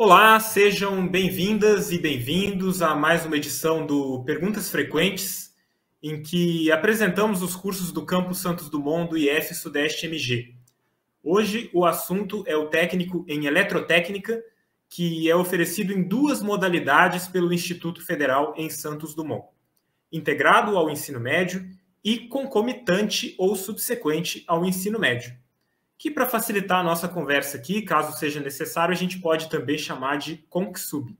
Olá, sejam bem-vindas e bem-vindos a mais uma edição do Perguntas Frequentes, em que apresentamos os cursos do Campus Santos Dumont do IF Sudeste MG. Hoje o assunto é o técnico em eletrotécnica, que é oferecido em duas modalidades pelo Instituto Federal em Santos Dumont: integrado ao ensino médio e concomitante ou subsequente ao ensino médio que para facilitar a nossa conversa aqui, caso seja necessário, a gente pode também chamar de ConkSub.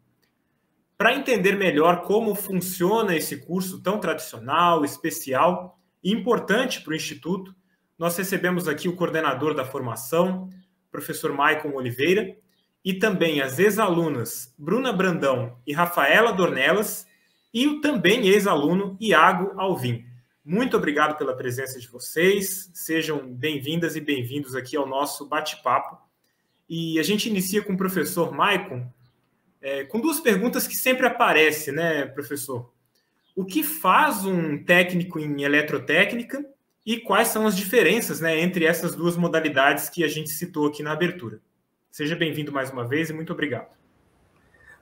Para entender melhor como funciona esse curso tão tradicional, especial e importante para o Instituto, nós recebemos aqui o coordenador da formação, professor Maicon Oliveira, e também as ex-alunas Bruna Brandão e Rafaela Dornelas, e o também ex-aluno Iago Alvim. Muito obrigado pela presença de vocês. Sejam bem-vindas e bem-vindos aqui ao nosso bate-papo. E a gente inicia com o professor Maicon, é, com duas perguntas que sempre aparecem, né, professor? O que faz um técnico em eletrotécnica e quais são as diferenças né, entre essas duas modalidades que a gente citou aqui na abertura? Seja bem-vindo mais uma vez e muito obrigado.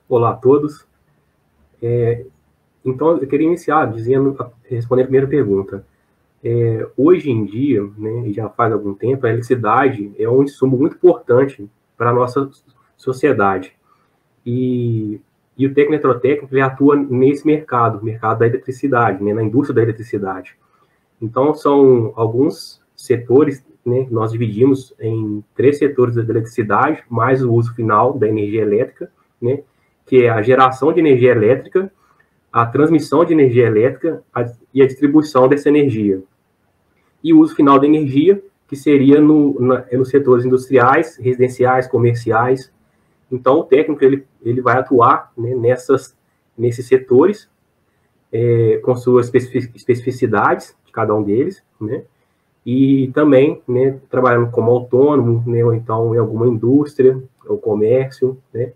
Olá a todos. É, então, eu queria iniciar dizendo, respondendo a primeira pergunta. É, hoje em dia, né, já faz algum tempo, a eletricidade é um insumo muito importante para a nossa sociedade. E, e o técnico ele atua nesse mercado, mercado da eletricidade, né, na indústria da eletricidade. Então, são alguns setores, né, nós dividimos em três setores da eletricidade, mais o uso final da energia elétrica, né, que é a geração de energia elétrica, a transmissão de energia elétrica e a distribuição dessa energia. E o uso final da energia, que seria no, na, nos setores industriais, residenciais, comerciais. Então, o técnico ele, ele vai atuar né, nessas, nesses setores, é, com suas especificidades de cada um deles, né? E também, né, trabalhando como autônomo, né, ou então em alguma indústria ou comércio, né?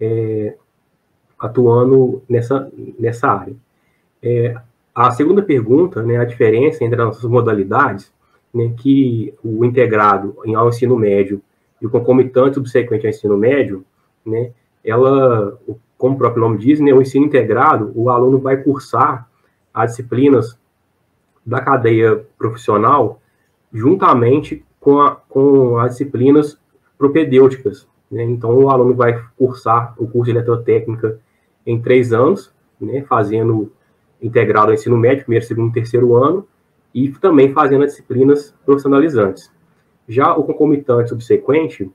É, atuando nessa, nessa área. É, a segunda pergunta, né, a diferença entre as modalidades, né, que o integrado ao ensino médio e o concomitante subsequente ao ensino médio, né, ela, como o próprio nome diz, né, o ensino integrado, o aluno vai cursar as disciplinas da cadeia profissional juntamente com, a, com as disciplinas propedêuticas. Né? Então, o aluno vai cursar o curso de eletrotécnica em três anos, né, fazendo integrado ao ensino médio, primeiro, segundo, terceiro ano, e também fazendo as disciplinas profissionalizantes. Já o concomitante subsequente,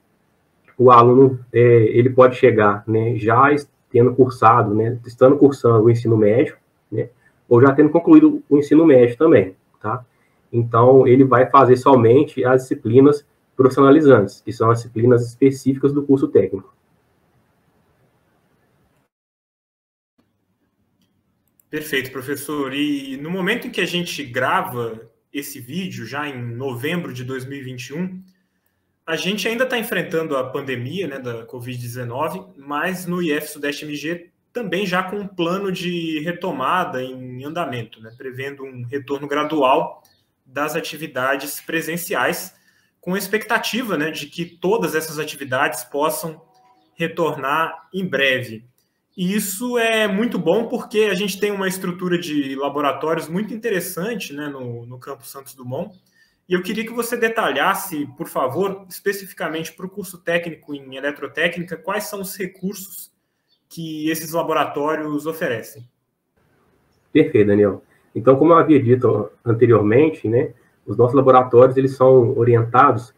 o aluno é, ele pode chegar, né, já tendo cursado, né, estando cursando o ensino médio, né, ou já tendo concluído o ensino médio também, tá? Então, ele vai fazer somente as disciplinas profissionalizantes, que são as disciplinas específicas do curso técnico. Perfeito, professor. E no momento em que a gente grava esse vídeo, já em novembro de 2021, a gente ainda está enfrentando a pandemia né, da Covid-19, mas no IF Sudeste MG também já com um plano de retomada em andamento, né, prevendo um retorno gradual das atividades presenciais, com expectativa né, de que todas essas atividades possam retornar em breve. E isso é muito bom porque a gente tem uma estrutura de laboratórios muito interessante né, no, no Campo Santos Dumont. E eu queria que você detalhasse, por favor, especificamente para o curso técnico em eletrotécnica, quais são os recursos que esses laboratórios oferecem. Perfeito, Daniel. Então, como eu havia dito anteriormente, né, os nossos laboratórios eles são orientados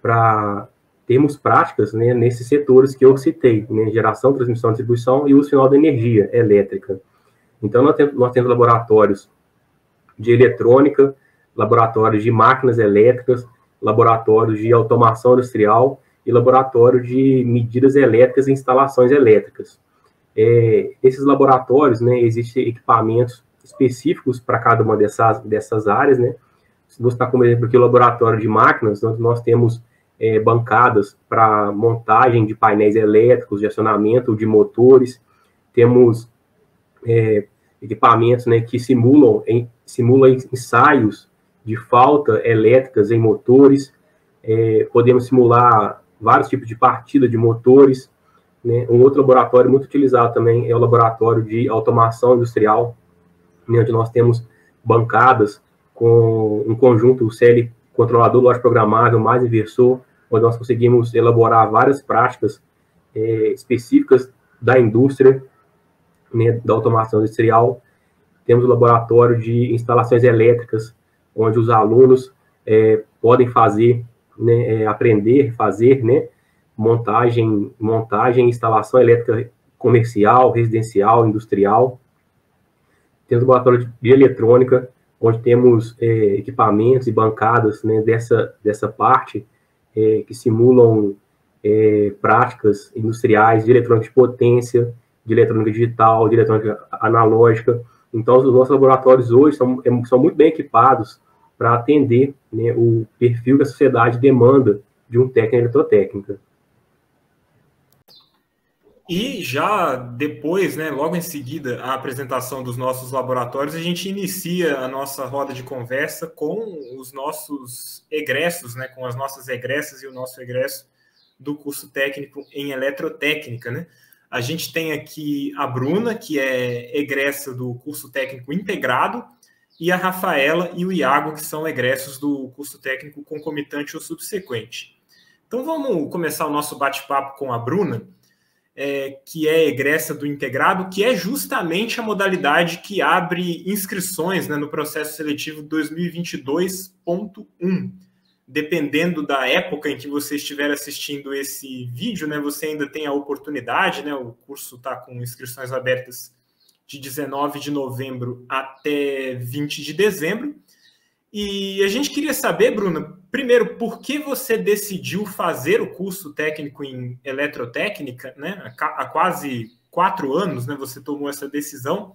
para termos práticas né, nesses setores que eu citei, né, geração, transmissão, distribuição e uso final da energia elétrica. Então, nós temos, nós temos laboratórios de eletrônica, laboratórios de máquinas elétricas, laboratórios de automação industrial e laboratório de medidas elétricas e instalações elétricas. É, esses laboratórios, né, existem equipamentos específicos para cada uma dessas, dessas áreas, né? Se você está como exemplo aqui o laboratório de máquinas, nós, nós temos é, bancadas para montagem de painéis elétricos, de acionamento de motores, temos é, equipamentos né, que simulam, em, simulam ensaios de falta elétricas em motores, é, podemos simular vários tipos de partida de motores, Né? Um outro laboratório muito utilizado também é o laboratório de automação industrial, né, onde nós temos bancadas com um conjunto CL controlador lógico programável mais inversor, onde nós conseguimos elaborar várias práticas é, específicas da indústria, né, da automação industrial. Temos o laboratório de instalações elétricas, onde os alunos é, podem fazer, né, é, aprender, fazer, né, montagem, montagem, instalação elétrica comercial, residencial, industrial. Temos o laboratório de eletrônica, onde temos é, equipamentos e bancadas né, dessa, dessa parte é, que simulam é, práticas industriais de eletrônica de potência, de eletrônica digital, de eletrônica analógica. Então, os nossos laboratórios hoje são, é, são muito bem equipados para atender né, o perfil que a sociedade demanda de um técnico em eletrotécnica. E já depois, né, logo em seguida, a apresentação dos nossos laboratórios, a gente inicia a nossa roda de conversa com os nossos egressos, né, com as nossas egressas e o nosso egresso do curso técnico em eletrotécnica. Né? A gente tem aqui a Bruna, que é egressa do curso técnico integrado, e a Rafaela e o Iago, que são egressos do curso técnico concomitante ou subsequente. Então vamos começar o nosso bate-papo com a Bruna é, que é egressa do integrado, que é justamente a modalidade que abre inscrições né, no processo seletivo 2022.1. Dependendo da época em que você estiver assistindo esse vídeo, né, você ainda tem a oportunidade, né, o curso está com inscrições abertas de 19 de novembro até 20 de dezembro. E a gente queria saber, Bruna, primeiro, por que você decidiu fazer o curso técnico em eletrotécnica, né? Há quase quatro anos, né? Você tomou essa decisão.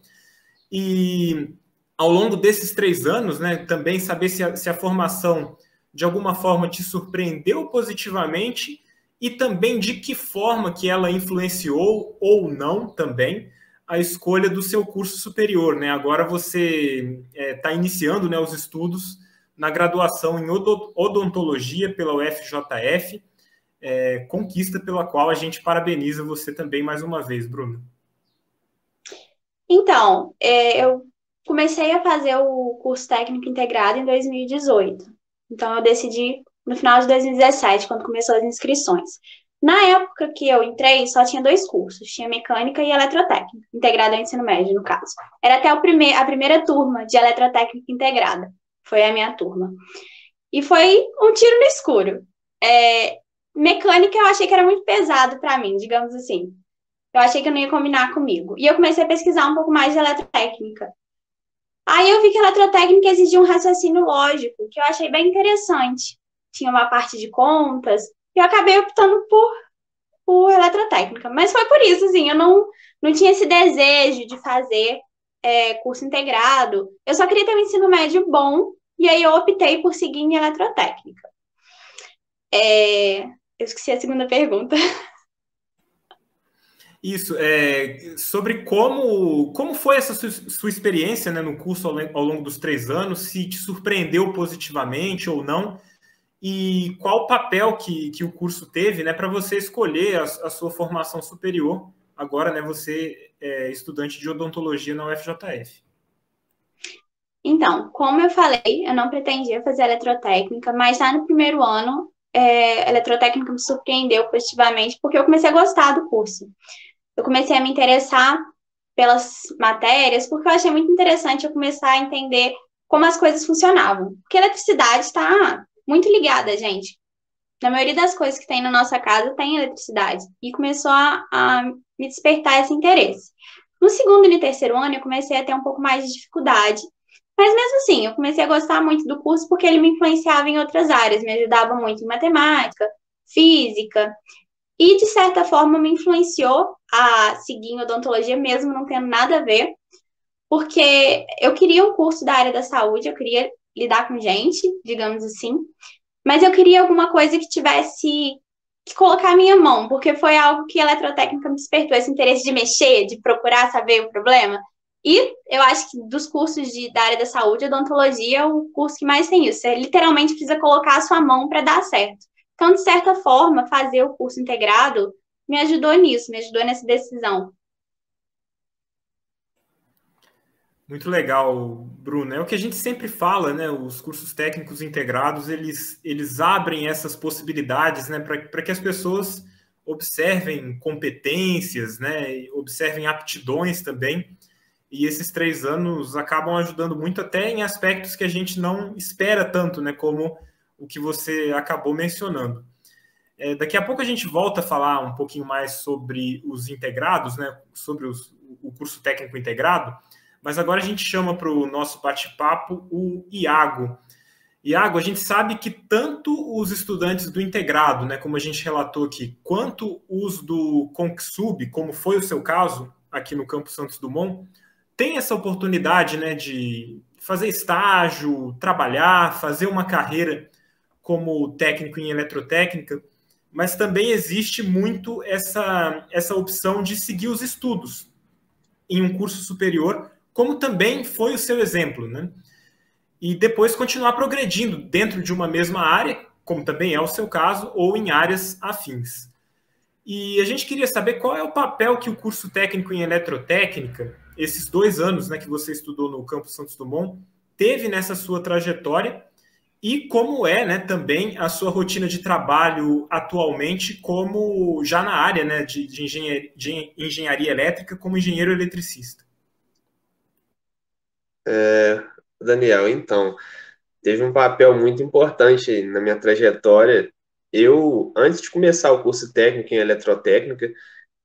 E ao longo desses três anos, né? Também saber se a, se a formação de alguma forma te surpreendeu positivamente e também de que forma que ela influenciou ou não também a escolha do seu curso superior, né? Agora você está é, iniciando né, os estudos na graduação em odontologia pela UFJF, é, conquista pela qual a gente parabeniza você também mais uma vez, Bruno. Então, é, eu comecei a fazer o curso técnico integrado em 2018. Então, eu decidi no final de 2017, quando começou as inscrições. Na época que eu entrei, só tinha dois cursos, tinha mecânica e eletrotécnica, integrada ao ensino médio, no caso. Era até o prime a primeira turma de eletrotécnica integrada, foi a minha turma. E foi um tiro no escuro. É, mecânica eu achei que era muito pesado para mim, digamos assim. Eu achei que não ia combinar comigo. E eu comecei a pesquisar um pouco mais de eletrotécnica. Aí eu vi que a eletrotécnica exigia um raciocínio lógico, que eu achei bem interessante. Tinha uma parte de contas, eu acabei optando por, por eletrotécnica. Mas foi por isso, assim, eu não, não tinha esse desejo de fazer é, curso integrado. Eu só queria ter um ensino médio bom, e aí eu optei por seguir em eletrotécnica. É, eu esqueci a segunda pergunta. Isso, é, sobre como, como foi essa sua, sua experiência né, no curso ao, ao longo dos três anos, se te surpreendeu positivamente ou não, e qual o papel que, que o curso teve né, para você escolher a, a, sua formação superior. Agora, né, você é estudante de odontologia na UFJF. Então, como eu falei, eu não pretendia fazer eletrotécnica, mas já no primeiro ano, é, eletrotécnica me surpreendeu positivamente, porque eu comecei a gostar do curso. Eu comecei a me interessar pelas matérias, porque eu achei muito interessante eu começar a entender como as coisas funcionavam. Porque eletricidade está muito ligada, gente. Na maioria das coisas que tem na nossa casa tem eletricidade. E começou a, a me despertar esse interesse. No segundo e no terceiro ano, eu comecei a ter um pouco mais de dificuldade. Mas mesmo assim, eu comecei a gostar muito do curso porque ele me influenciava em outras áreas, me ajudava muito em matemática, física. E, de certa forma, me influenciou a seguir em odontologia, mesmo não tendo nada a ver, porque eu queria um curso da área da saúde, eu queria lidar com gente, digamos assim. Mas eu queria alguma coisa que tivesse que colocar a minha mão, porque foi algo que a eletrotécnica me despertou esse interesse de mexer, de procurar saber o problema. E eu acho que dos cursos de, da área da saúde, odontologia é o curso que mais tem isso. Você literalmente precisa colocar a sua mão para dar certo. Então, de certa forma, fazer o curso integrado me ajudou nisso, me ajudou nessa decisão. Muito legal, Bruno. É o que a gente sempre fala, né? Os cursos técnicos integrados, eles, eles abrem essas possibilidades, né? Para que as pessoas observem competências, né? Observem aptidões também. E esses três anos acabam ajudando muito até em aspectos que a gente não espera tanto, né? Como o que você acabou mencionando. É, daqui a pouco a gente volta a falar um pouquinho mais sobre os integrados, né? Sobre os, o curso técnico integrado. Mas agora a gente chama para o nosso bate-papo o Iago. Iago, a gente sabe que tanto os estudantes do integrado, né, como a gente relatou aqui, quanto os do ConxSub, como foi o seu caso aqui no Campo Santos Dumont, tem essa oportunidade né, de fazer estágio, trabalhar, fazer uma carreira como técnico em eletrotécnica, mas também existe muito essa, essa opção de seguir os estudos em um curso superior como também foi o seu exemplo, né? E depois continuar progredindo dentro de uma mesma área, como também é o seu caso, ou em áreas afins. E a gente queria saber qual é o papel que o curso técnico em eletrotécnica, esses dois anos né, que você estudou no Campo Santos Dumont, teve nessa sua trajetória e como é né, também a sua rotina de trabalho atualmente, como já na área né, de, de, engenharia, de engenharia elétrica, como engenheiro eletricista. É, Daniel, então, teve um papel muito importante na minha trajetória. Eu, antes de começar o curso técnico em eletrotécnica,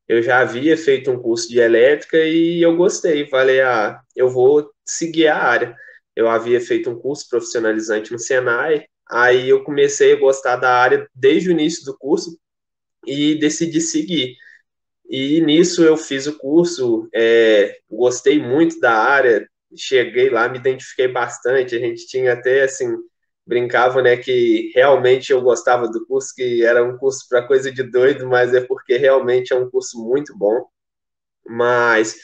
eu já havia feito um curso de elétrica e eu gostei. Falei, ah, eu vou seguir a área. Eu havia feito um curso profissionalizante no Senai, aí eu comecei a gostar da área desde o início do curso e decidi seguir. E nisso eu fiz o curso, é, gostei muito da área, cheguei lá, me identifiquei bastante. A gente tinha até assim brincava, né, que realmente eu gostava do curso, que era um curso para coisa de doido, mas é porque realmente é um curso muito bom. Mas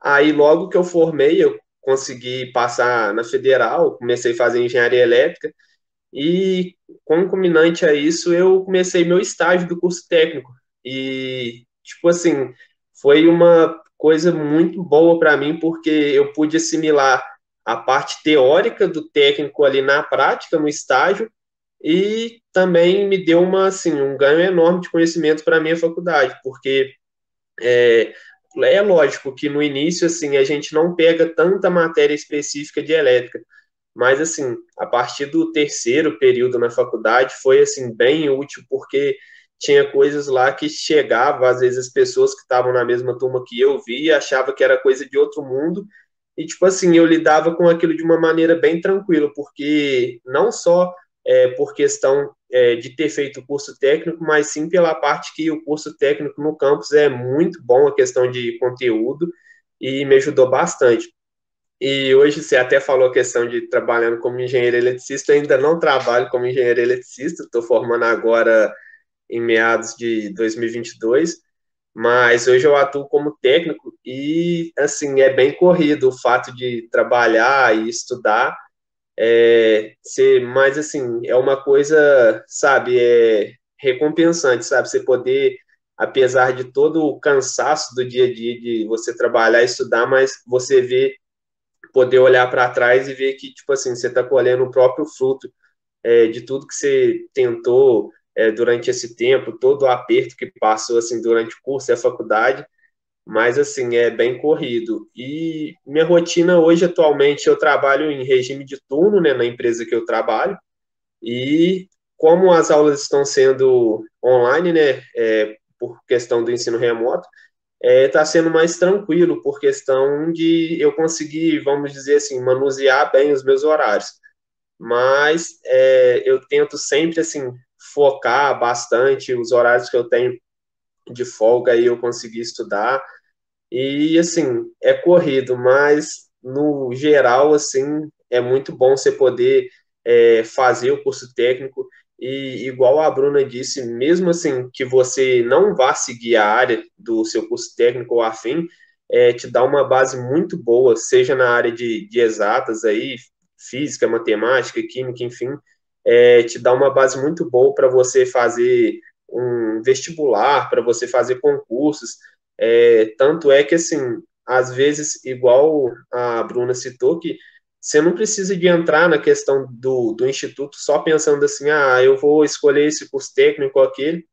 aí logo que eu formei, eu consegui passar na federal, comecei a fazer engenharia elétrica e concomitante a isso, eu comecei meu estágio do curso técnico. E tipo assim, foi uma coisa muito boa para mim, porque eu pude assimilar a parte teórica do técnico ali na prática, no estágio, e também me deu uma, assim, um ganho enorme de conhecimento para a minha faculdade, porque é, é lógico que no início, assim, a gente não pega tanta matéria específica de elétrica, mas, assim, a partir do terceiro período na faculdade foi, assim, bem útil, porque tinha coisas lá que chegava, às vezes as pessoas que estavam na mesma turma que eu via, achava que era coisa de outro mundo, e tipo assim, eu lidava com aquilo de uma maneira bem tranquila, porque não só é, por questão é, de ter feito o curso técnico, mas sim pela parte que o curso técnico no campus é muito bom, a questão de conteúdo, e me ajudou bastante. E hoje você até falou a questão de trabalhando como engenheiro eletricista, eu ainda não trabalho como engenheiro eletricista, estou formando agora em meados de 2022, mas hoje eu atuo como técnico e, assim, é bem corrido o fato de trabalhar e estudar, é, ser, mas, assim, é uma coisa, sabe, é recompensante, sabe, você poder, apesar de todo o cansaço do dia a dia de você trabalhar e estudar, mas você ver, poder olhar para trás e ver que, tipo assim, você está colhendo o próprio fruto é, de tudo que você tentou, é, durante esse tempo, todo o aperto que passou assim durante o curso e a faculdade, mas assim é bem corrido. E minha rotina hoje atualmente eu trabalho em regime de turno, né, na empresa que eu trabalho. E como as aulas estão sendo online, né, é, por questão do ensino remoto, está é, tá sendo mais tranquilo por questão de eu conseguir, vamos dizer assim, manusear bem os meus horários. Mas é, eu tento sempre assim focar bastante os horários que eu tenho de folga aí eu consegui estudar. E assim, é corrido, mas no geral, assim, é muito bom você poder é, fazer o curso técnico. E igual a Bruna disse, mesmo assim que você não vá seguir a área do seu curso técnico ou afim, é, te dá uma base muito boa, seja na área de, de exatas aí, física, matemática, química, enfim, é, te dá uma base muito boa para você fazer um vestibular para você fazer concursos. É, tanto é que, assim, às vezes, igual a Bruna citou, que você não precisa de entrar na questão do, do instituto só pensando assim, ah, eu vou escolher esse curso técnico ou aquele.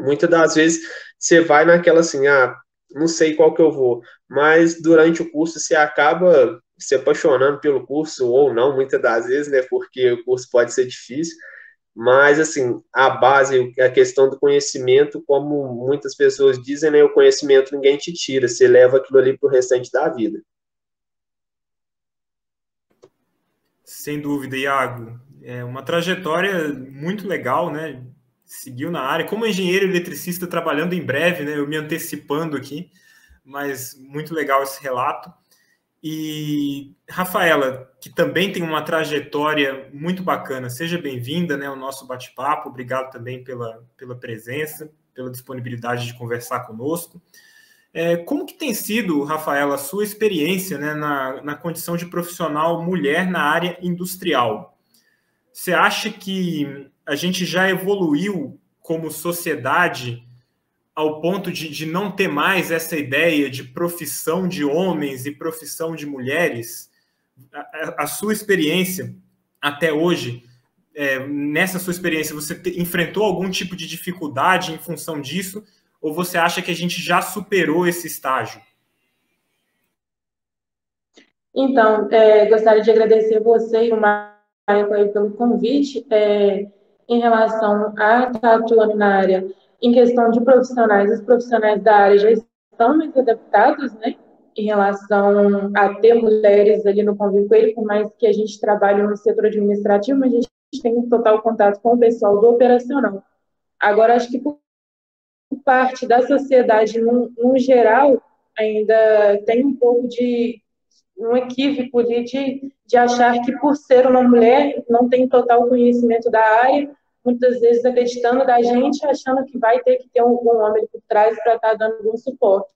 Muitas das vezes você vai naquela assim, ah, não sei qual que eu vou, mas durante o curso você acaba se apaixonando pelo curso ou não, muitas das vezes, né, porque o curso pode ser difícil, mas, assim, a base, a questão do conhecimento, como muitas pessoas dizem, né, o conhecimento ninguém te tira, você leva aquilo ali para o restante da vida. Sem dúvida, Iago. É uma trajetória muito legal, né? Seguiu na área. Como engenheiro eletricista trabalhando em breve, né? Eu me antecipando aqui, mas muito legal esse relato. E Rafaela, que também tem uma trajetória muito bacana, seja bem-vinda né, ao nosso bate-papo. Obrigado também pela, pela presença, pela disponibilidade de conversar conosco. É, como que tem sido, Rafaela, a sua experiência né, na, na condição de profissional mulher na área industrial? Você acha que a gente já evoluiu como sociedade ao ponto de, de não ter mais essa ideia de profissão de homens e profissão de mulheres, a, a sua experiência até hoje, é, nessa sua experiência, você te, enfrentou algum tipo de dificuldade em função disso? Ou você acha que a gente já superou esse estágio? Então, é, gostaria de agradecer você e o Maicon pelo convite. É, em relação a estar atuando na área em questão de profissionais, os profissionais da área já estão mais adaptados, né, em relação a ter mulheres ali no convívio com ele, por mais que a gente trabalhe no setor administrativo, mas a gente tem total contato com o pessoal do operacional. Agora, acho que por parte da sociedade, no, no geral, ainda tem um pouco de um equívoco de, de achar que por ser uma mulher não tem total conhecimento da área muitas vezes acreditando da gente, achando que vai ter que ter um, um homem por trás para estar tá dando algum suporte.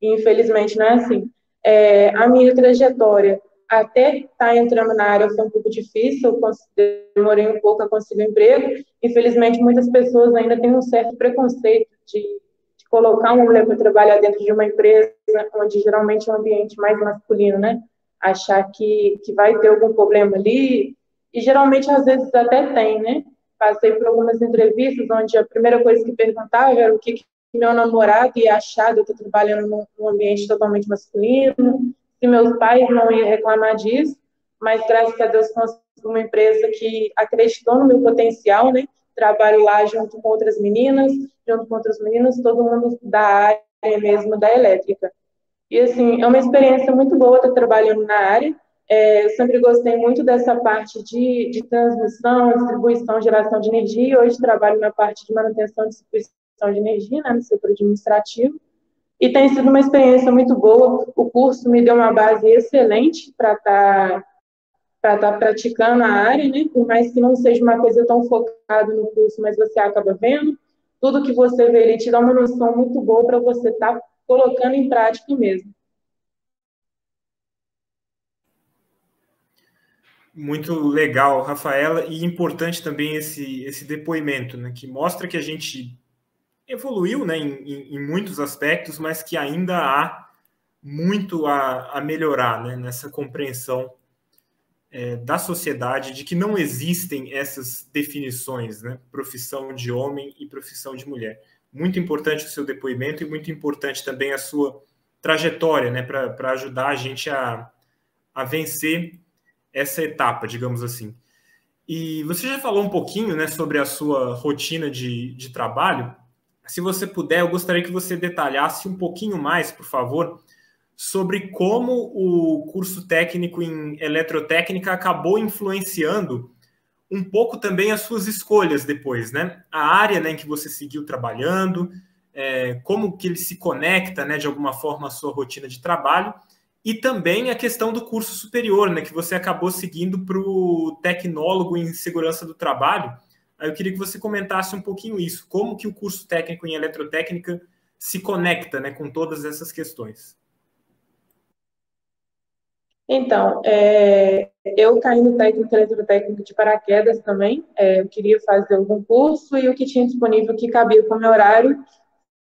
E, infelizmente, não é assim. É, a minha trajetória até estar tá entrando na área foi um pouco difícil, eu demorei um pouco a conseguir um emprego. Infelizmente, muitas pessoas ainda têm um certo preconceito de, de colocar uma mulher para trabalhar dentro de uma empresa onde geralmente é um ambiente mais masculino, né? Achar que, que vai ter algum problema ali, e geralmente às vezes até tem, né? Passei por algumas entrevistas onde a primeira coisa que perguntava era o que, que meu namorado ia achar de eu estar trabalhando num, ambiente totalmente masculino, se meus pais não iam reclamar disso, mas graças a Deus consegui uma empresa que acreditou no meu potencial, né? Trabalho lá junto com outras meninas, junto com outros meninos, todo mundo da área mesmo da elétrica. E assim, é uma experiência muito boa estar trabalhando na área. É, eu sempre gostei muito dessa parte de, de transmissão, distribuição, geração de energia. Hoje trabalho na parte de manutenção e distribuição de energia, né, no setor administrativo. E tem sido uma experiência muito boa. O curso me deu uma base excelente para estar tá, estar tá praticando a área, né? Por mais que não seja uma coisa tão focada no curso, mas você acaba vendo. Tudo que você vê, ele te dá uma noção muito boa para você estar tá colocando em prática mesmo. Muito legal, Rafaela, e importante também esse, esse depoimento, né, que mostra que a gente evoluiu né, em, em muitos aspectos, mas que ainda há muito a, a melhorar né, nessa compreensão é, da sociedade de que não existem essas definições, né, profissão de homem e profissão de mulher. Muito importante o seu depoimento e muito importante também a sua trajetória né, para ajudar a gente a, a vencer essa etapa, digamos assim. E você já falou um pouquinho né, sobre a sua rotina de, de trabalho. Se você puder, eu gostaria que você detalhasse um pouquinho mais, por favor, sobre como o curso técnico em eletrotécnica acabou influenciando um pouco também as suas escolhas depois, né? A área né, em que você seguiu trabalhando, é, como que ele se conecta, né, de alguma forma, à sua rotina de trabalho e também a questão do curso superior, né, que você acabou seguindo para o tecnólogo em segurança do trabalho. Eu queria que você comentasse um pouquinho isso, como que o curso técnico em eletrotécnica se conecta né, com todas essas questões. Então, é, eu caí no técnico eletrotécnico de paraquedas também. É, eu queria fazer algum curso e o que tinha disponível que cabia com o meu horário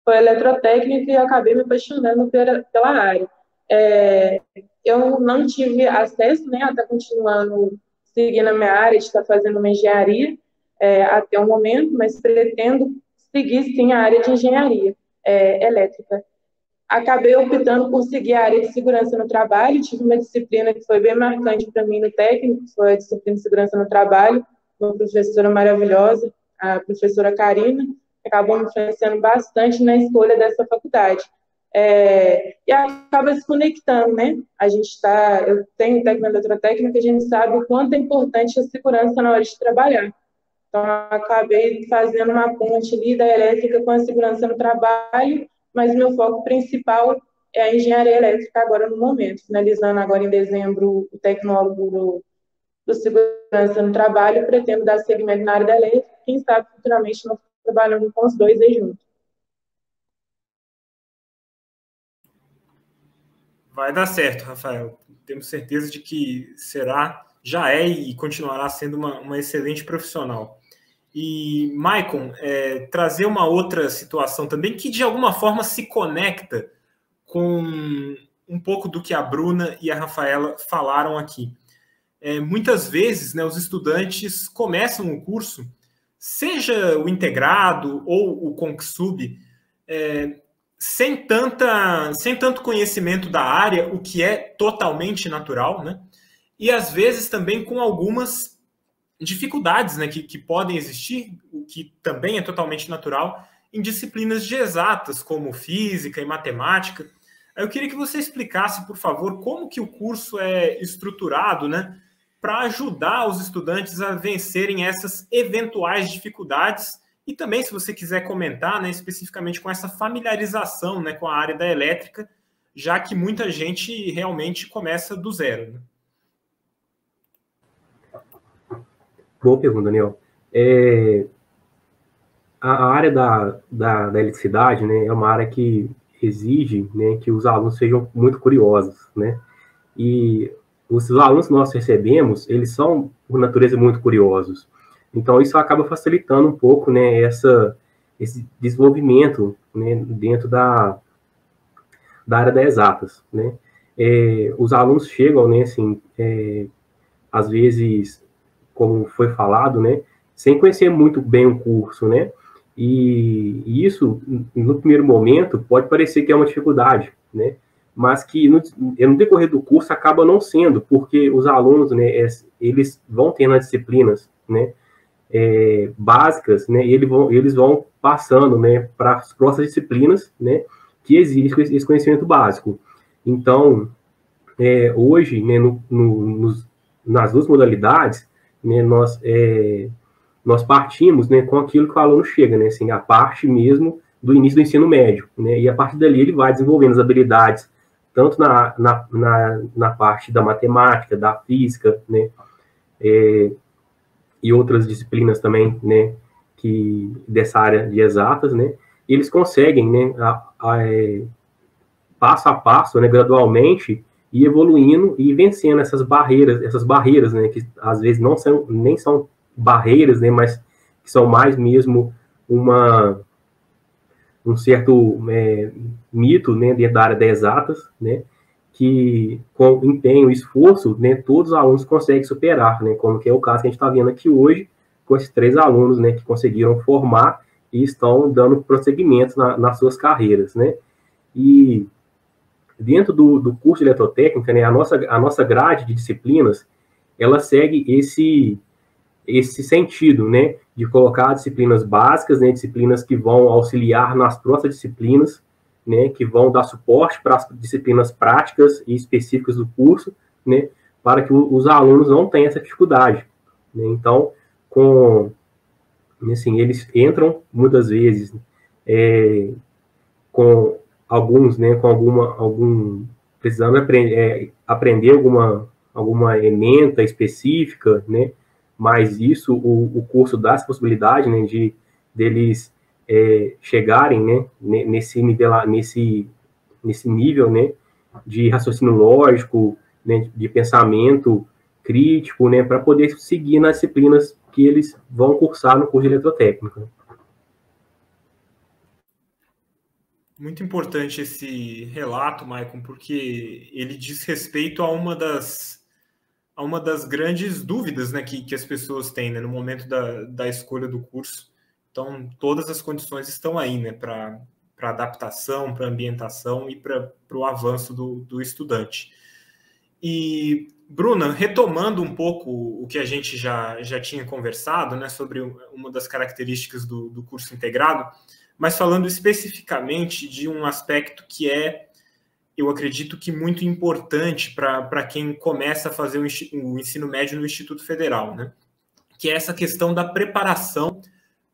foi eletrotécnica e acabei me apaixonando pela, pela área. É, eu não tive acesso, né, a estar continuando seguindo a minha área, de estar fazendo uma engenharia é, até o momento, mas pretendo seguir sim a área de engenharia é, elétrica acabei optando por seguir a área de segurança no trabalho. Tive uma disciplina que foi bem marcante para mim no técnico, que foi a disciplina de segurança no trabalho, uma professora maravilhosa, a professora Karina, acabou me influenciando bastante na escolha dessa faculdade. É, e acaba se conectando, né? A gente está, eu tenho técnica eletrotécnica, a gente sabe o quanto é importante a segurança na hora de trabalhar. Então, acabei fazendo uma ponte ali da elétrica com a segurança no trabalho, mas meu foco principal é a engenharia elétrica agora no momento, finalizando agora em dezembro o tecnólogo do, do segurança no trabalho, pretendo dar segmento na área da elétrica, quem sabe futuramente nós trabalhando com os dois aí juntos. Vai dar certo, Rafael. Temos certeza de que será, já é e continuará sendo uma, uma excelente profissional. E, Maicon, é, trazer uma outra situação também que de alguma forma se conecta com um pouco do que a Bruna e a Rafaela falaram aqui. É, muitas vezes, né, os estudantes começam o curso, seja o integrado ou o Conksub, é, sem, tanta, sem tanto conhecimento da área, o que é totalmente natural, né? E às vezes também com algumas dificuldades né, que, que podem existir, o que também é totalmente natural, em disciplinas de exatas, como física e matemática. Eu queria que você explicasse, por favor, como que o curso é estruturado, né, para ajudar os estudantes a vencerem essas eventuais dificuldades e também, se você quiser comentar, né, especificamente com essa familiarização, né, com a área da elétrica, já que muita gente realmente começa do zero. Né? Boa pergunta, Daniel. É, a área da, da, da, eletricidade né, é uma área que exige né, que os alunos sejam muito curiosos, né? E os alunos que nós recebemos, eles são, por natureza, muito curiosos. Então, isso acaba facilitando um pouco né, essa, esse desenvolvimento né, dentro da, da área das exatas, né? É, os alunos chegam, né, assim, é, às vezes como foi falado, né, sem conhecer muito bem o curso, né, e, e isso, no primeiro momento, pode parecer que é uma dificuldade, né, mas que no, no decorrer do curso acaba não sendo, porque os alunos, né, eles vão tendo as disciplinas, né, é, básicas, né, eles vão, eles vão passando, né, para as próximas disciplinas, né, que exige esse conhecimento básico. Então, é, hoje, né, no, no, nos, nas duas modalidades, né, nós, é, nós partimos né, com aquilo que o aluno chega, né, assim, a parte mesmo do início do ensino médio, né, e a partir dali ele vai desenvolvendo as habilidades, tanto na, na, na, na parte da matemática, da física, né, é, e outras disciplinas também, né, que dessa área de exatas, né, eles conseguem, né, a, a, é, passo a passo, né, gradualmente, e evoluindo e vencendo essas barreiras, essas barreiras, né, que às vezes não são nem são barreiras, né, mas que são mais mesmo uma um certo é, mito, né, dentro da área das exatas, né, que com empenho e esforço, né, todos os alunos conseguem superar, né, como que é o caso que a gente está vendo aqui hoje, com esses três alunos, né, que conseguiram formar e estão dando prosseguimento na, nas suas carreiras, né, e dentro do, do curso de eletrotécnica, né, a nossa, a nossa grade de disciplinas, ela segue esse, esse sentido, né, de colocar disciplinas básicas, né, disciplinas que vão auxiliar nas próximas disciplinas, né, que vão dar suporte para as disciplinas práticas e específicas do curso, né, para que os alunos não tenham essa dificuldade. Né? Então, com, assim, eles entram muitas vezes é, com alguns, né, com alguma, algum, precisando aprender, é, aprender alguma, alguma ementa específica, né, mas isso, o, o curso dá essa possibilidade, né, de deles é, chegarem, né, nesse nível, nesse, nesse nível, né, de raciocínio lógico, né, de pensamento crítico, né, para poder seguir nas disciplinas que eles vão cursar no curso de eletrotécnica. Muito importante esse relato, Maicon, porque ele diz respeito a uma das, a uma das grandes dúvidas né, que, que as pessoas têm né, no momento da, da escolha do curso. Então, todas as condições estão aí né, para adaptação, para ambientação e para o avanço do, do estudante. E, Bruna, retomando um pouco o que a gente já, já tinha conversado né, sobre uma das características do, do curso integrado, mas falando especificamente de um aspecto que é, eu acredito que muito importante para quem começa a fazer o ensino médio no Instituto Federal, né? que é essa questão da preparação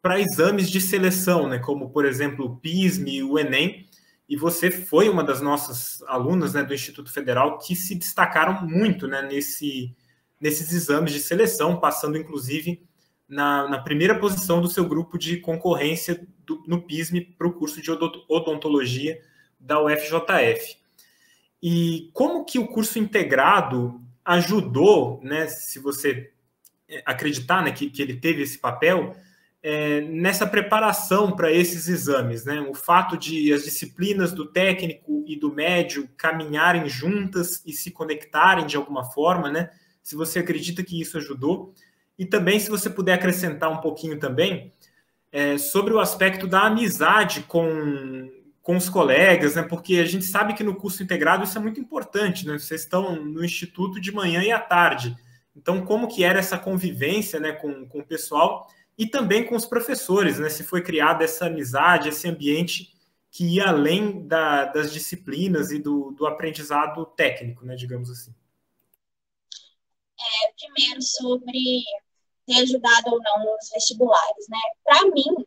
para exames de seleção, né? como, por exemplo, o PISM e o Enem, e você foi uma das nossas alunas né, do Instituto Federal que se destacaram muito né, nesse, nesses exames de seleção, passando inclusive na, na primeira posição do seu grupo de concorrência do, no PISM para o curso de odontologia da UFJF. E como que o curso integrado ajudou, né, se você é, acreditar né, que, que ele teve esse papel, é, nessa preparação para esses exames, né? O fato de as disciplinas do técnico e do médio caminharem juntas e se conectarem de alguma forma, né? Se você acredita que isso ajudou. E também, se você puder acrescentar um pouquinho também é, sobre o aspecto da amizade com, com os colegas, né? Porque a gente sabe que no curso integrado isso é muito importante, né? Vocês estão no instituto de manhã e à tarde. Então, como que era essa convivência, né, com, com o pessoal e também com os professores, né? Se foi criada essa amizade, esse ambiente que ia além da, das disciplinas e do, do aprendizado técnico, né? Digamos assim. É, primeiro sobre ter ajudado ou não nos vestibulares, né? Para mim,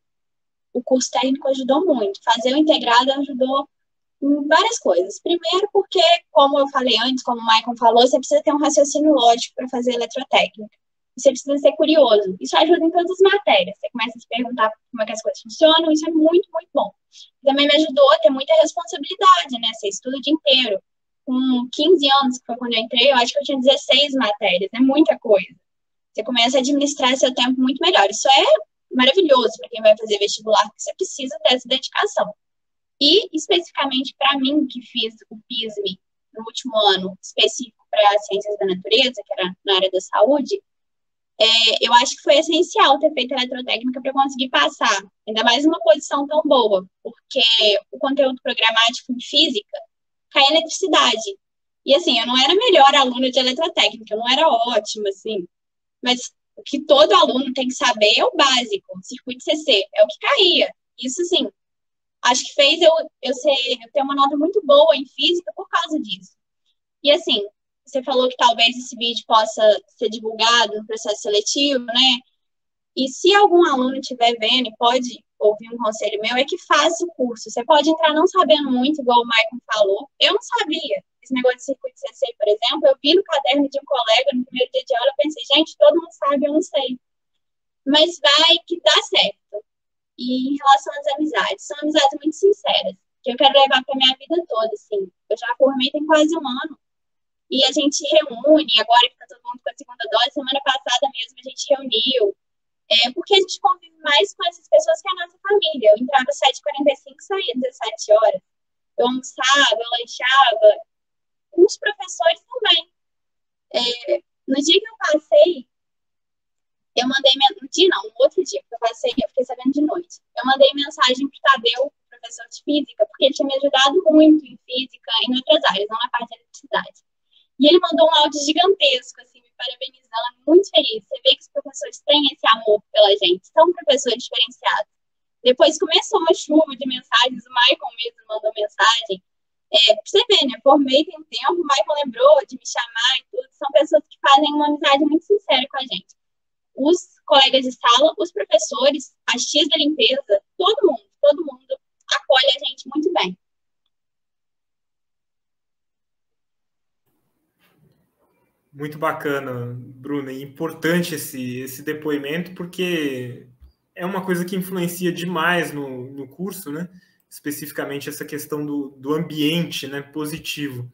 o curso técnico ajudou muito. Fazer o integrado ajudou em várias coisas. Primeiro, porque, como eu falei antes, como o Michael falou, você precisa ter um raciocínio lógico para fazer eletrotécnica. Você precisa ser curioso. Isso ajuda em todas as matérias. Você começa a se perguntar como é que as coisas funcionam, isso é muito, muito bom. Também me ajudou a ter muita responsabilidade, né? Você estuda o dia inteiro. Com 15 anos, que foi quando eu entrei, eu acho que eu tinha 16 matérias, é muita coisa. Você começa a administrar seu tempo muito melhor. Isso é maravilhoso para quem vai fazer vestibular, porque você precisa ter essa dedicação. E, especificamente para mim, que fiz o PISM no último ano, específico para ciências da natureza, que era na área da saúde, é, eu acho que foi essencial ter feito eletrotécnica para conseguir passar, ainda mais uma posição tão boa, porque o conteúdo programático em física cai em eletricidade. E assim, eu não era a melhor aluna de eletrotécnica, eu não era ótima, assim, mas o que todo aluno tem que saber é o básico, o circuito CC, é o que caía. Isso, sim, acho que fez eu, eu, ser, eu ter uma nota muito boa em física por causa disso. E, assim, você falou que talvez esse vídeo possa ser divulgado no processo seletivo, né? E se algum aluno estiver vendo e pode ouvir um conselho meu, é que faça o curso. Você pode entrar não sabendo muito, igual o Maicon falou. Eu não sabia esse negócio de circuito CC, por exemplo, eu vi no caderno de um colega no primeiro dia de aula, eu pensei, gente, todo mundo sabe, eu não sei. Mas vai que dá certo. E em relação às amizades, são amizades muito sinceras, que eu quero levar para minha vida toda, assim. Eu já formei tem quase um ano. E a gente reúne, agora que está todo mundo com a segunda dose, semana passada mesmo a gente reuniu, é, porque a gente convive mais com essas pessoas que a nossa família. Eu entrava às 7h45 e saía às 17 horas. Eu almoçava, eu lanchava, com os professores também. É, no dia que eu passei, eu mandei, no dia não, no outro dia que eu passei, eu fiquei sabendo de noite, eu mandei mensagem para o Tadeu, professor de física, porque ele tinha me ajudado muito em física e em outras áreas, não na parte da eletricidade. E ele mandou um áudio gigantesco, assim, me parabenizando, muito feliz. Você vê que os professores têm esse amor pela gente, são professores diferenciados. Depois começou uma chuva de mensagens, o Michael mesmo mandou mensagem, é, pra você ver, né? Formei tem tempo, o Michael lembrou de me chamar e tudo. São pessoas que fazem uma amizade muito sincera com a gente. Os colegas de sala, os professores, as tias da limpeza, todo mundo, todo mundo acolhe a gente muito bem. Muito bacana, Bruna, e importante esse, esse depoimento, porque é uma coisa que influencia demais no, no curso, né? especificamente essa questão do, do ambiente né, positivo.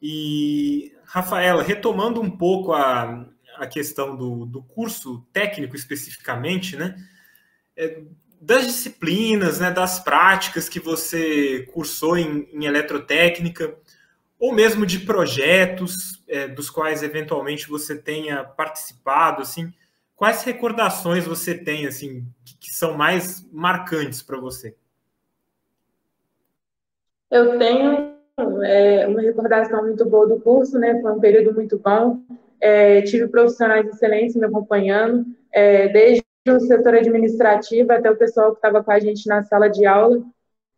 E, Rafaela, retomando um pouco a, a questão do, do curso técnico especificamente, né? É, das disciplinas, né, das práticas que você cursou em, em eletrotécnica, ou mesmo de projetos é, dos quais eventualmente você tenha participado, assim, quais recordações você tem, assim, que, que são mais marcantes para você? Eu tenho é, uma recordação muito boa do curso, né? Foi um período muito bom. É, tive profissionais excelentes me acompanhando, é, desde o setor administrativo até o pessoal que estava com a gente na sala de aula.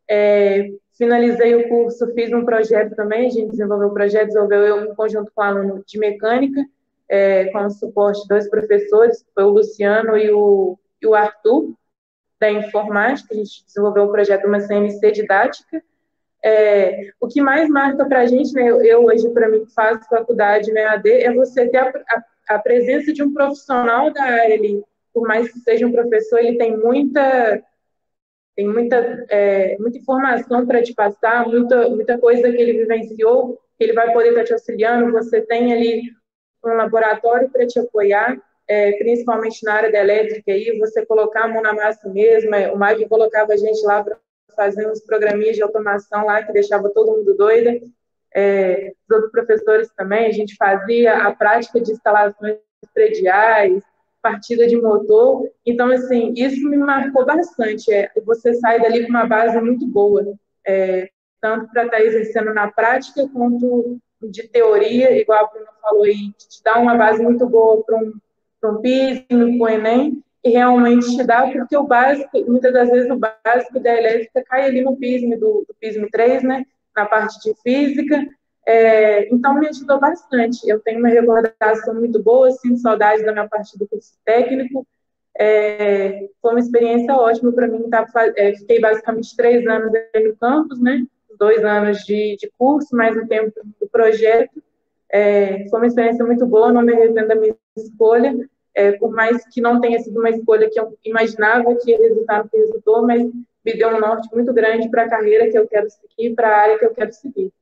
É, finalizei o curso, fiz um projeto também, a gente desenvolveu um projeto, desenvolveu eu em conjunto com o aluno de mecânica, é, com o suporte de dois professores, foi o Luciano e o, e o Arthur, da informática, a gente desenvolveu um projeto, uma CNC didática, é, o que mais marca para a gente, né, eu hoje, para mim, que faço faculdade no EAD, é você ter a, a, a, presença de um profissional da área ali, por mais que seja um professor, ele tem muita tem muita, é, muita informação para te passar, muita, muita coisa que ele vivenciou, que ele vai poder estar tá te auxiliando, você tem ali um laboratório para te apoiar, é, principalmente na área da elétrica, aí, você colocar a mão na massa mesmo, é, o Mag colocava a gente lá para fazer uns programinhas de automação lá, que deixava todo mundo doida, é, os outros professores também, a gente fazia a prática de instalações prediais, partida de motor. Então, assim, isso me marcou bastante. É, você sai dali com uma base muito boa, é, tanto para estar tá exercendo na prática, quanto de teoria, igual a Bruna falou aí, te dá uma base muito boa para um, um PISM, para Enem, e realmente te dá, porque o básico, muitas das vezes o básico da elétrica cai ali no PISM, do, do PISM 3, né, na parte de física, é, então, me ajudou bastante. Eu tenho uma recordação muito boa, sinto saudade da minha parte do curso técnico. É, foi uma experiência ótima para mim. Tá, é, fiquei basicamente três anos no campus, né? Dois anos de, de curso, mais um tempo do projeto. É, foi uma experiência muito boa, não me arrependo da minha escolha. É, por mais que não tenha sido uma escolha que eu imaginava que ia resultar no que resultou, mas me deu um norte muito grande para a carreira que eu quero seguir, para a área que eu quero seguir.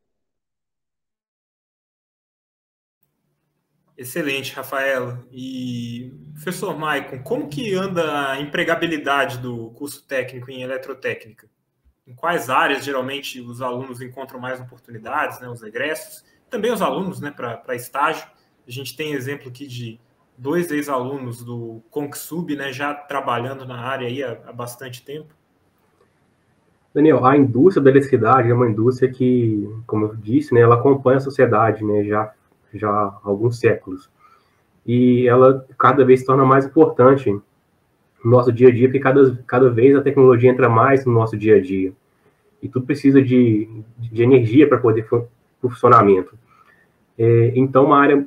Excelente, Rafaela. E professor Maicon, como que anda a empregabilidade do curso técnico em eletrotécnica? Em quais áreas geralmente os alunos encontram mais oportunidades, né, os egressos? Também os alunos, né, para estágio. A gente tem exemplo aqui de dois ex-alunos do ConxSub, né, já trabalhando na área aí há, há bastante tempo. Daniel, a indústria da eletricidade é uma indústria que, como eu disse, né, ela acompanha a sociedade, né, já já há alguns séculos. E ela cada vez se torna mais importante no nosso dia a dia, porque cada, cada vez a tecnologia entra mais no nosso dia a dia. E tudo precisa de, de energia para poder funcionamento. É, então, uma área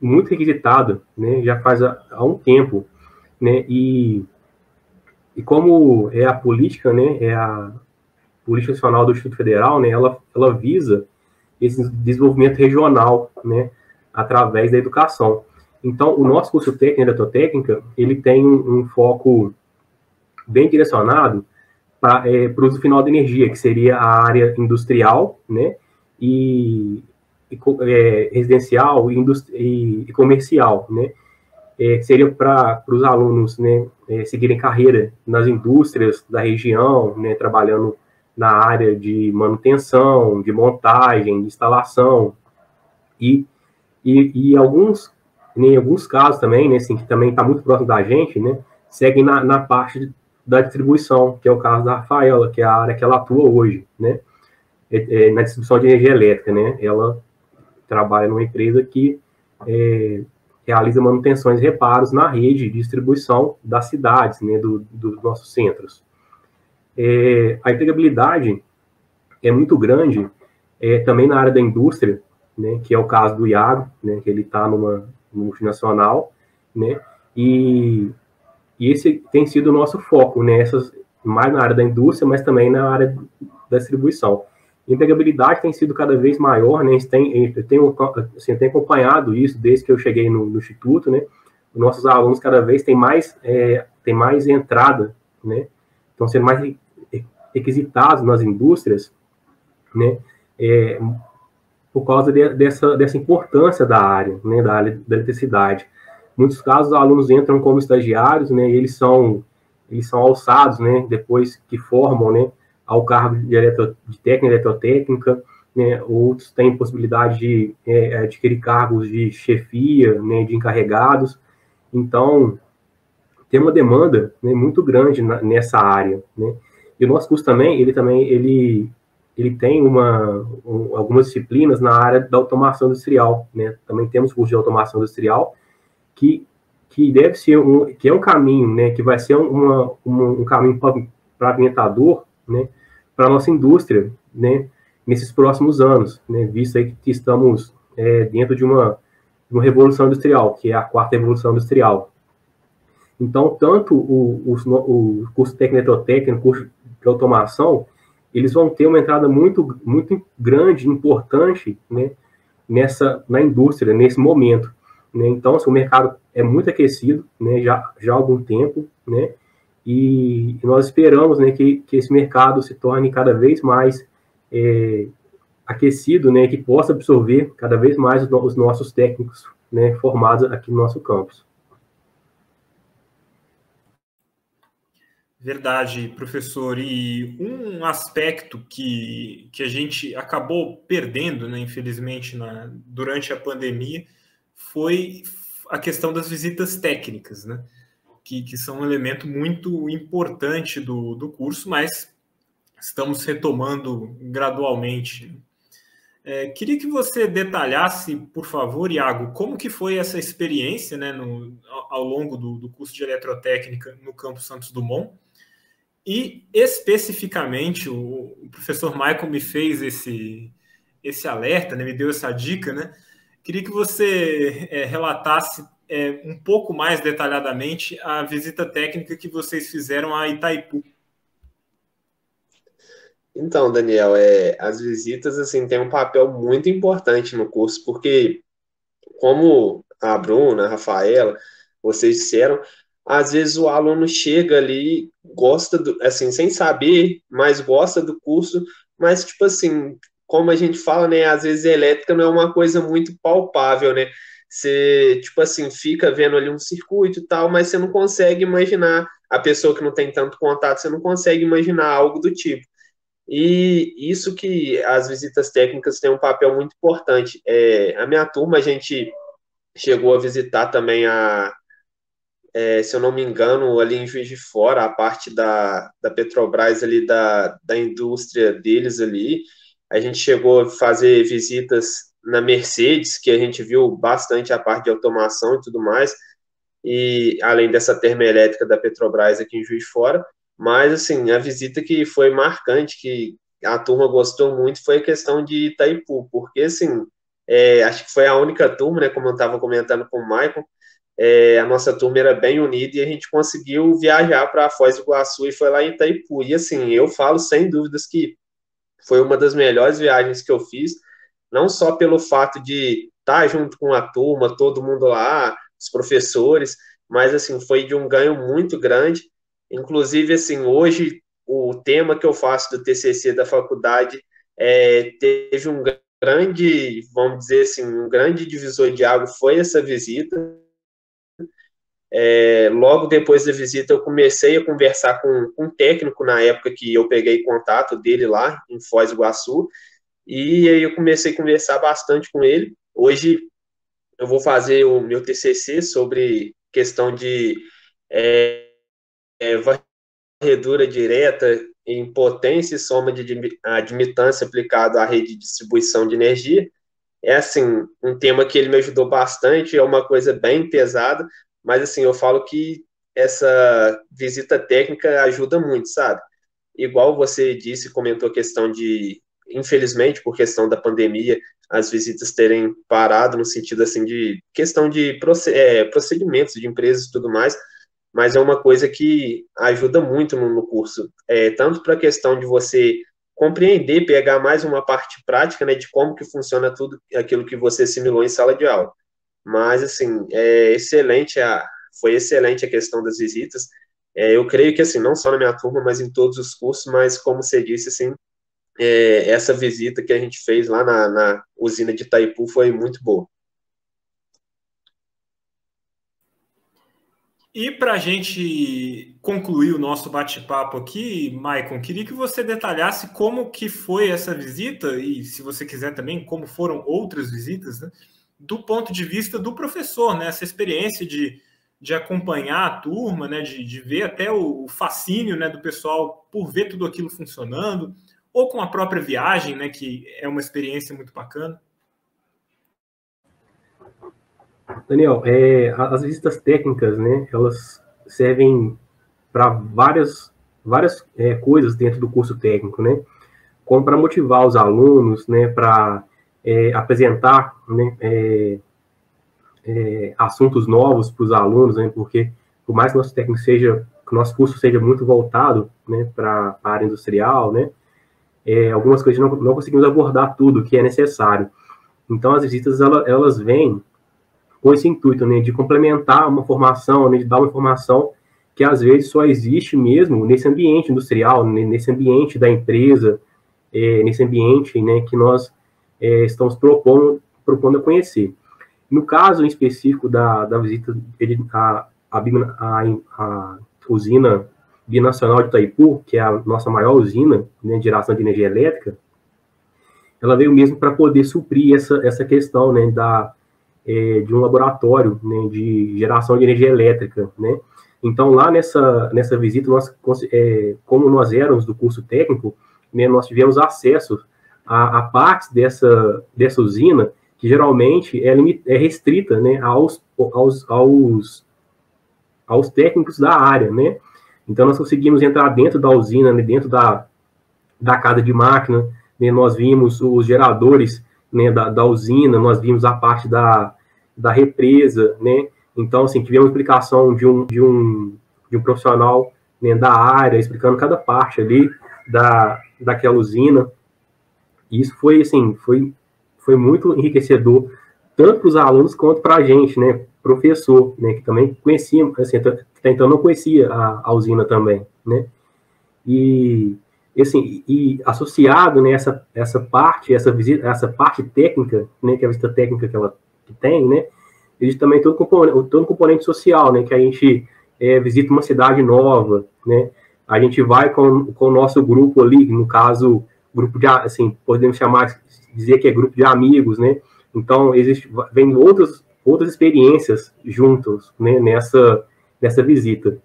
muito requisitada, né, já faz há, há um tempo, né, e, e como é a política, né, é a política nacional do Instituto Federal, né, ela, ela visa esse desenvolvimento regional, né, através da educação. Então, o nosso curso técnico em eletrotécnica, ele tem um, um foco bem direcionado para é, o uso final da energia, que seria a área industrial, né, e, e é, residencial e, e, comercial, né, é, seria para os alunos, né, é, seguirem carreira nas indústrias da região, né, trabalhando na área de manutenção, de montagem, de instalação. E, e, e alguns, em alguns casos também, né, assim, que também está muito próximo da gente, né, seguem na, na parte da distribuição, que é o caso da Rafaela, que é a área que ela atua hoje, né, é, é, na distribuição de energia elétrica, né, ela trabalha numa empresa que é, realiza manutenções e reparos na rede de distribuição das cidades, né, do, dos nossos centros é, a empregabilidade é muito grande é, também na área da indústria, né, que é o caso do Iago, né, que ele está numa multinacional, né, e, e, esse tem sido o nosso foco, né, essas, mais na área da indústria, mas também na área da distribuição. Empregabilidade tem sido cada vez maior, né, tem, eu tenho, assim, eu tenho acompanhado isso desde que eu cheguei no, no Instituto, né, os nossos alunos cada vez têm mais, é, têm mais entrada, né, estão sendo mais requisitados nas indústrias, né, é, por causa de, dessa, dessa importância da área, né, da área da eletricidade. Muitos casos, os alunos entram como estagiários, né, e eles são, eles são alçados, né, depois que formam, né, ao cargo de, eletro, de técnica eletrotécnica, né, outros têm possibilidade de é, adquirir cargos de chefia, né, de encarregados. Então, tem uma demanda né, muito grande na, nessa área, né? E o nosso curso também, ele também, ele, ele tem uma, um, algumas disciplinas na área da automação industrial, né? Também temos curso de automação industrial, que, que deve ser um, que é um caminho, né? Que vai ser uma, uma um caminho pavimentador, né? Para a nossa indústria, né? Nesses próximos anos, né? Visto aí que estamos é, dentro de uma, uma revolução industrial, que é a quarta revolução industrial. Então, tanto o, o, curso técnico eletrotécnico, curso de automação, eles vão ter uma entrada muito, muito grande, importante, né, nessa, na indústria, nesse momento. Né? Então, assim, o mercado é muito aquecido, né, já, já há algum tempo, né, e, nós esperamos, né, que, que esse mercado se torne cada vez mais é, aquecido, né, que possa absorver cada vez mais os, os nossos técnicos, né, formados aqui no nosso campus. Verdade, professor. E um aspecto que, que a gente acabou perdendo, né, infelizmente, na, durante a pandemia, foi a questão das visitas técnicas, né, que, que são um elemento muito importante do, do curso, mas estamos retomando gradualmente. É, queria que você detalhasse, por favor, Iago, como que foi essa experiência né, no, ao longo do, do curso de eletrotécnica no campus Santos Dumont e especificamente, o, professor Michael me fez esse, esse alerta, né, me deu essa dica, né? Queria que você é, relatasse é, um pouco mais detalhadamente a visita técnica que vocês fizeram a Itaipu. Então, Daniel, é, as visitas assim têm um papel muito importante no curso, porque como a Bruna, a Rafaela, vocês disseram, às vezes o aluno chega ali, gosta do, assim, sem saber, mas gosta do curso, mas tipo assim, como a gente fala, né, às vezes elétrica não é uma coisa muito palpável, né? Você, tipo assim, fica vendo ali um circuito e tal, mas você não consegue imaginar a pessoa que não tem tanto contato, você não consegue imaginar algo do tipo. E isso que as visitas técnicas têm um papel muito importante. É, a minha turma, a gente chegou a visitar também a, é, se eu não me engano, ali em Juiz de Fora, a parte da, da Petrobras ali, da, da indústria deles ali, a gente chegou a fazer visitas na Mercedes, que a gente viu bastante a parte de automação e tudo mais, e além dessa termoelétrica da Petrobras aqui em Juiz de Fora, mas, assim, a visita que foi marcante, que a turma gostou muito, foi a questão de Itaipu, porque, assim, é, acho que foi a única turma, né, como eu estava comentando com o Michael, é, a nossa turma era bem unida e a gente conseguiu viajar para Foz do Iguaçu e foi lá em Itaipu. E assim, eu falo sem dúvidas que foi uma das melhores viagens que eu fiz, não só pelo fato de estar junto com a turma, todo mundo lá, os professores, mas assim, foi de um ganho muito grande. Inclusive, assim, hoje o tema que eu faço do TCC da faculdade é, teve um grande, vamos dizer assim, um grande divisor de água foi essa visita é, logo depois da visita, eu comecei a conversar com, com um técnico na época que eu peguei contato dele lá em Foz do Iguaçu, e aí eu comecei a conversar bastante com ele. Hoje eu vou fazer o meu TCC sobre questão de é, é, varredura direta em potência e soma de admitância aplicado à rede de distribuição de energia. É assim, um tema que ele me ajudou bastante, é uma coisa bem pesada, mas assim, eu falo que essa visita técnica ajuda muito, sabe? Igual você disse, comentou a questão de, infelizmente, por questão da pandemia, as visitas terem parado no sentido assim de questão de é, procedimentos de empresas e tudo mais, mas é uma coisa que ajuda muito no, curso, é, tanto para a questão de você compreender, pegar mais uma parte prática, né, de como que funciona tudo aquilo que você simulou em sala de aula. Mas, assim, é excelente a, foi excelente a questão das visitas. É, eu creio que, assim, não só na minha turma, mas em todos os cursos, mas, como você disse, assim, é, essa visita que a gente fez lá na, na usina de Itaipu foi muito boa. E para a gente concluir o nosso bate-papo aqui, Maicon, queria que você detalhasse como que foi essa visita e, se você quiser também, como foram outras visitas, né, do ponto de vista do professor, né, essa experiência de, de acompanhar a turma, né, de, de ver até o fascínio né, do pessoal por ver tudo aquilo funcionando, ou com a própria viagem, né, que é uma experiência muito bacana. Daniel, é, as visitas técnicas, né, elas servem para várias, várias é, coisas dentro do curso técnico, né, como para motivar os alunos, né, para é, apresentar, né, é, é, assuntos novos para os alunos, né, porque por mais que nosso técnico seja, que nosso curso seja muito voltado, né, para a área industrial, né, é, algumas coisas não, não conseguimos abordar tudo que é necessário. Então, as visitas, elas, elas vêm com esse intuito, né, de complementar uma formação, né, de dar uma informação que às vezes só existe mesmo nesse ambiente industrial, né, nesse ambiente da empresa, é, nesse ambiente, né, que nós é, estamos propondo, propondo a conhecer. No caso em específico da, da visita à a, a, a, usina binacional de Itaipu, que é a nossa maior usina né, de geração de energia elétrica, ela veio mesmo para poder suprir essa, essa questão né, da, é, de um laboratório né, de geração de energia elétrica, né? Então, lá nessa, nessa visita, nós, é, como nós éramos do curso técnico, né, nós tivemos acesso a, a, partes dessa, dessa usina que geralmente é, é restrita né, aos, aos, aos, aos técnicos da área, né? Então, nós conseguimos entrar dentro da usina, né, dentro da, da casa de máquina, né, nós vimos os geradores né, da, da, usina, nós vimos a parte da, da represa, né? Então, assim, tivemos explicação de um, de um, de um profissional né, da área, explicando cada parte ali da, daquela usina. E isso foi, assim, foi, foi muito enriquecedor, tanto para os alunos quanto para a gente, né? Professor, né? Que também conhecia, assim, até então não conhecia a, a usina também, né? E assim, e associado né, essa parte, essa visita, essa parte técnica, né, que é a visita técnica que ela que tem, né, existe também todo componente, todo componente social, né, que a gente é, visita uma cidade nova, né, a gente vai com, com o nosso grupo ali, no caso, grupo de, assim, podemos chamar, dizer que é grupo de amigos, né, então existe, vem outras, outras experiências juntos, né, nessa, nessa visita.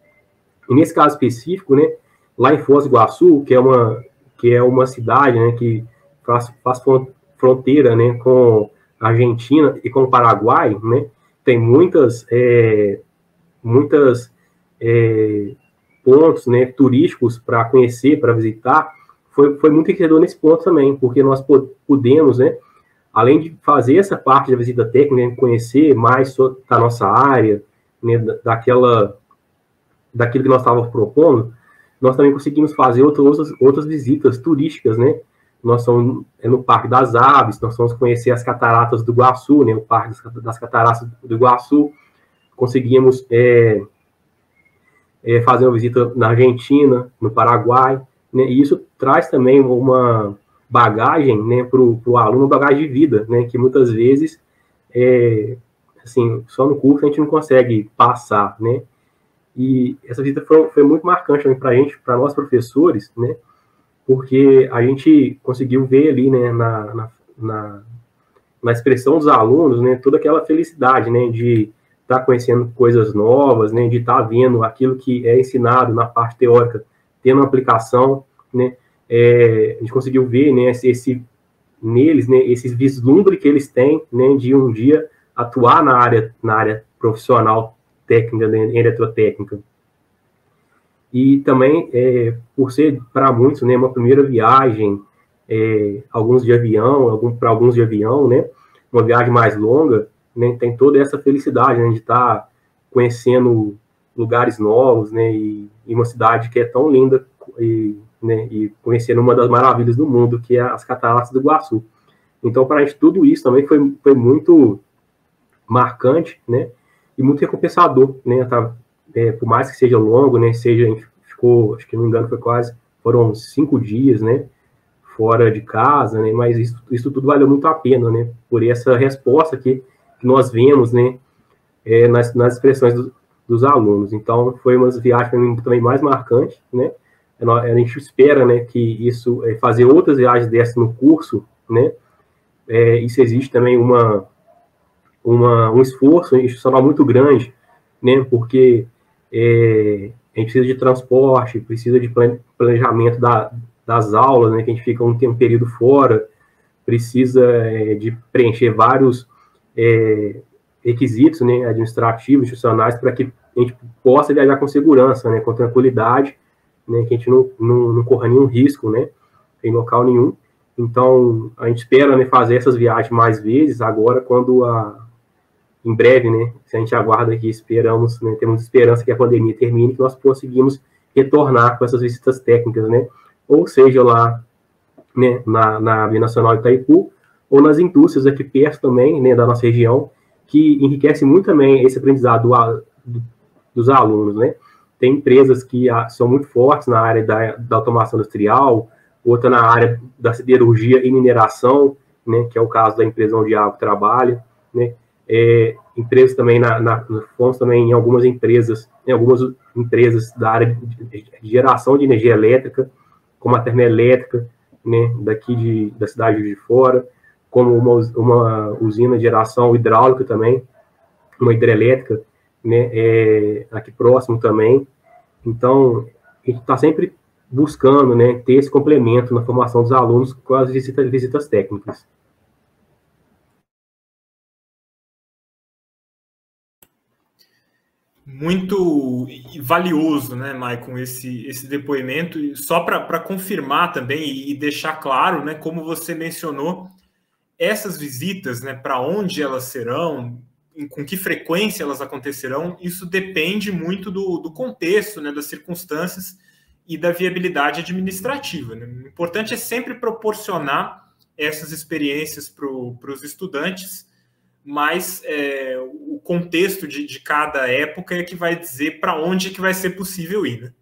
E nesse caso específico, né, lá em Foz do Iguaçu, que é uma, que é uma cidade né, que faz, faz fronteira né, com a Argentina e com o Paraguai, né, tem muitas, é, muitas é, pontos né, turísticos para conhecer, para visitar, foi, foi muito enriquecedor nesse ponto também, porque nós pudemos, né, além de fazer essa parte da visita técnica, né, conhecer mais da nossa área, né, daquela, daquilo que nós estávamos propondo, nós também conseguimos fazer outras, outras visitas turísticas, né? Nós somos é no Parque das Aves, nós fomos conhecer as cataratas do Iguaçu, né? O Parque das Cataratas do Iguaçu. Conseguimos é, é, fazer uma visita na Argentina, no Paraguai, né? E isso traz também uma bagagem, né, para o aluno, bagagem de vida, né? Que muitas vezes, é, assim, só no curso a gente não consegue passar, né? E essa visita foi, foi muito marcante também para a gente, para nós professores, né? Porque a gente conseguiu ver ali, né, na, na, na, na expressão dos alunos, né, toda aquela felicidade, né, de estar tá conhecendo coisas novas, né, de estar tá vendo aquilo que é ensinado na parte teórica, tendo uma aplicação, né, é, a gente conseguiu ver, né, esse, esse neles, né, esses vislumbre que eles têm, né, de um dia atuar na área, na área profissional técnica, né, eletrotécnica. E também, é, por ser para muitos, né, uma primeira viagem, é, alguns de avião, algum, para alguns de avião, né, uma viagem mais longa, né, tem toda essa felicidade né, de estar tá conhecendo lugares novos, né, e, e, uma cidade que é tão linda e, né, e conhecendo uma das maravilhas do mundo, que é as Cataratas do Iguaçu. Então, para a gente, tudo isso também foi, foi muito marcante, né, e muito recompensador, né? Tá, é, por mais que seja longo, né? Seja, ficou, acho que não me engano, foi quase, foram cinco dias, né? fora de casa, né? Mas isso, isso tudo valeu muito a pena, né? Por essa resposta que, que nós vemos, né? É, nas, nas expressões do, dos alunos. Então, foi uma viagem também mais marcante, né? A gente espera, né, que isso, é, fazer outras viagens dessas no curso, né? É, isso existe também uma, uma, um esforço institucional muito grande, né? Porque é, a gente precisa de transporte, precisa de planejamento da, das aulas, né, que a gente fica um, um período fora, precisa é, de preencher vários é, requisitos né, administrativos, institucionais, para que a gente possa viajar com segurança, né, com tranquilidade, né, que a gente não, não, não corra nenhum risco né, em local nenhum. Então, a gente espera né, fazer essas viagens mais vezes, agora quando a, em breve, né, a gente aguarda aqui, esperamos, né, temos esperança que a pandemia termine, que nós conseguimos retornar com essas visitas técnicas, né, ou seja lá né, na, na Via Nacional Itaipu, ou nas indústrias aqui perto também, né, da nossa região, que enriquece muito também esse aprendizado do, do, dos alunos, né. Tem empresas que a, são muito fortes na área da, da automação industrial, outra na área da siderurgia e mineração, né, que é o caso da empresa onde a trabalha, né, é, empresas também na, na, fomos também em algumas empresas, em algumas empresas da área de geração de energia elétrica, como a termoelétrica, né, daqui de, da cidade de fora, como uma, uma usina de geração hidráulica também, uma hidrelétrica, né, é, aqui próximo também. Então, a gente está sempre buscando né, ter esse complemento na formação dos alunos com as visitas, visitas técnicas. muito valioso, né, Maicon, esse, esse depoimento. E só para confirmar também e, e, deixar claro, né, como você mencionou, essas visitas, né, para onde elas serão, com que frequência elas acontecerão, isso depende muito do, do contexto, né, das circunstâncias e da viabilidade administrativa. Né? O importante é sempre proporcionar essas experiências para os estudantes mas é, o contexto de, de, cada época é que vai dizer para onde é que vai ser possível ir. Né?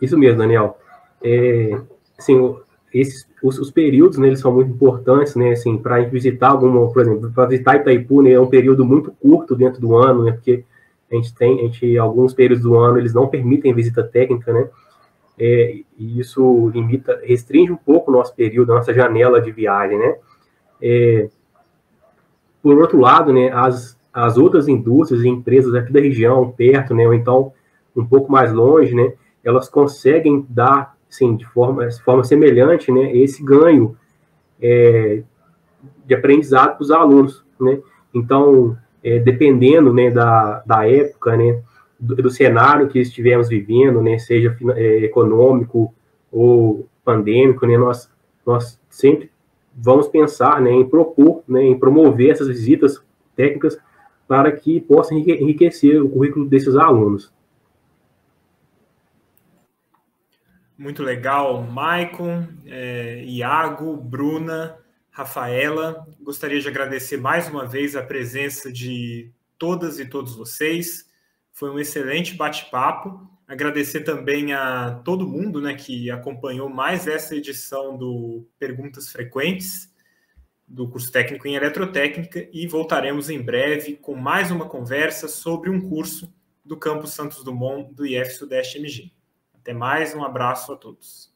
Isso mesmo, Daniel. É, assim, esses, os, os, períodos, né, são muito importantes, né, assim, para visitar alguma, por exemplo, para visitar Itaipu, né, é um período muito curto dentro do ano, né, porque a gente tem, a gente, alguns períodos do ano, eles não permitem visita técnica, né, é, e isso limita, restringe um pouco o nosso período, a nossa janela de viagem, né, é, por outro lado, né, as, as outras indústrias e empresas aqui da região, perto, né, ou então um pouco mais longe, né, elas conseguem dar, assim, de forma, de forma semelhante, né, esse ganho é, de aprendizado para os alunos, né. Então, é, dependendo, né, da, da época, né, do, do, cenário que estivermos vivendo, né, seja é, econômico ou pandêmico, né, nós, nós sempre vamos pensar né, em propor, né, em promover essas visitas técnicas para que possam enriquecer o currículo desses alunos. Muito legal, Maicon, é, Iago, Bruna, Rafaela. Gostaria de agradecer mais uma vez a presença de todas e todos vocês. Foi um excelente bate-papo. Agradecer também a todo mundo né, que acompanhou mais essa edição do Perguntas Frequentes do curso técnico em eletrotécnica e voltaremos em breve com mais uma conversa sobre um curso do campus Santos Dumont do IF Sudeste MG. Até mais, um abraço a todos.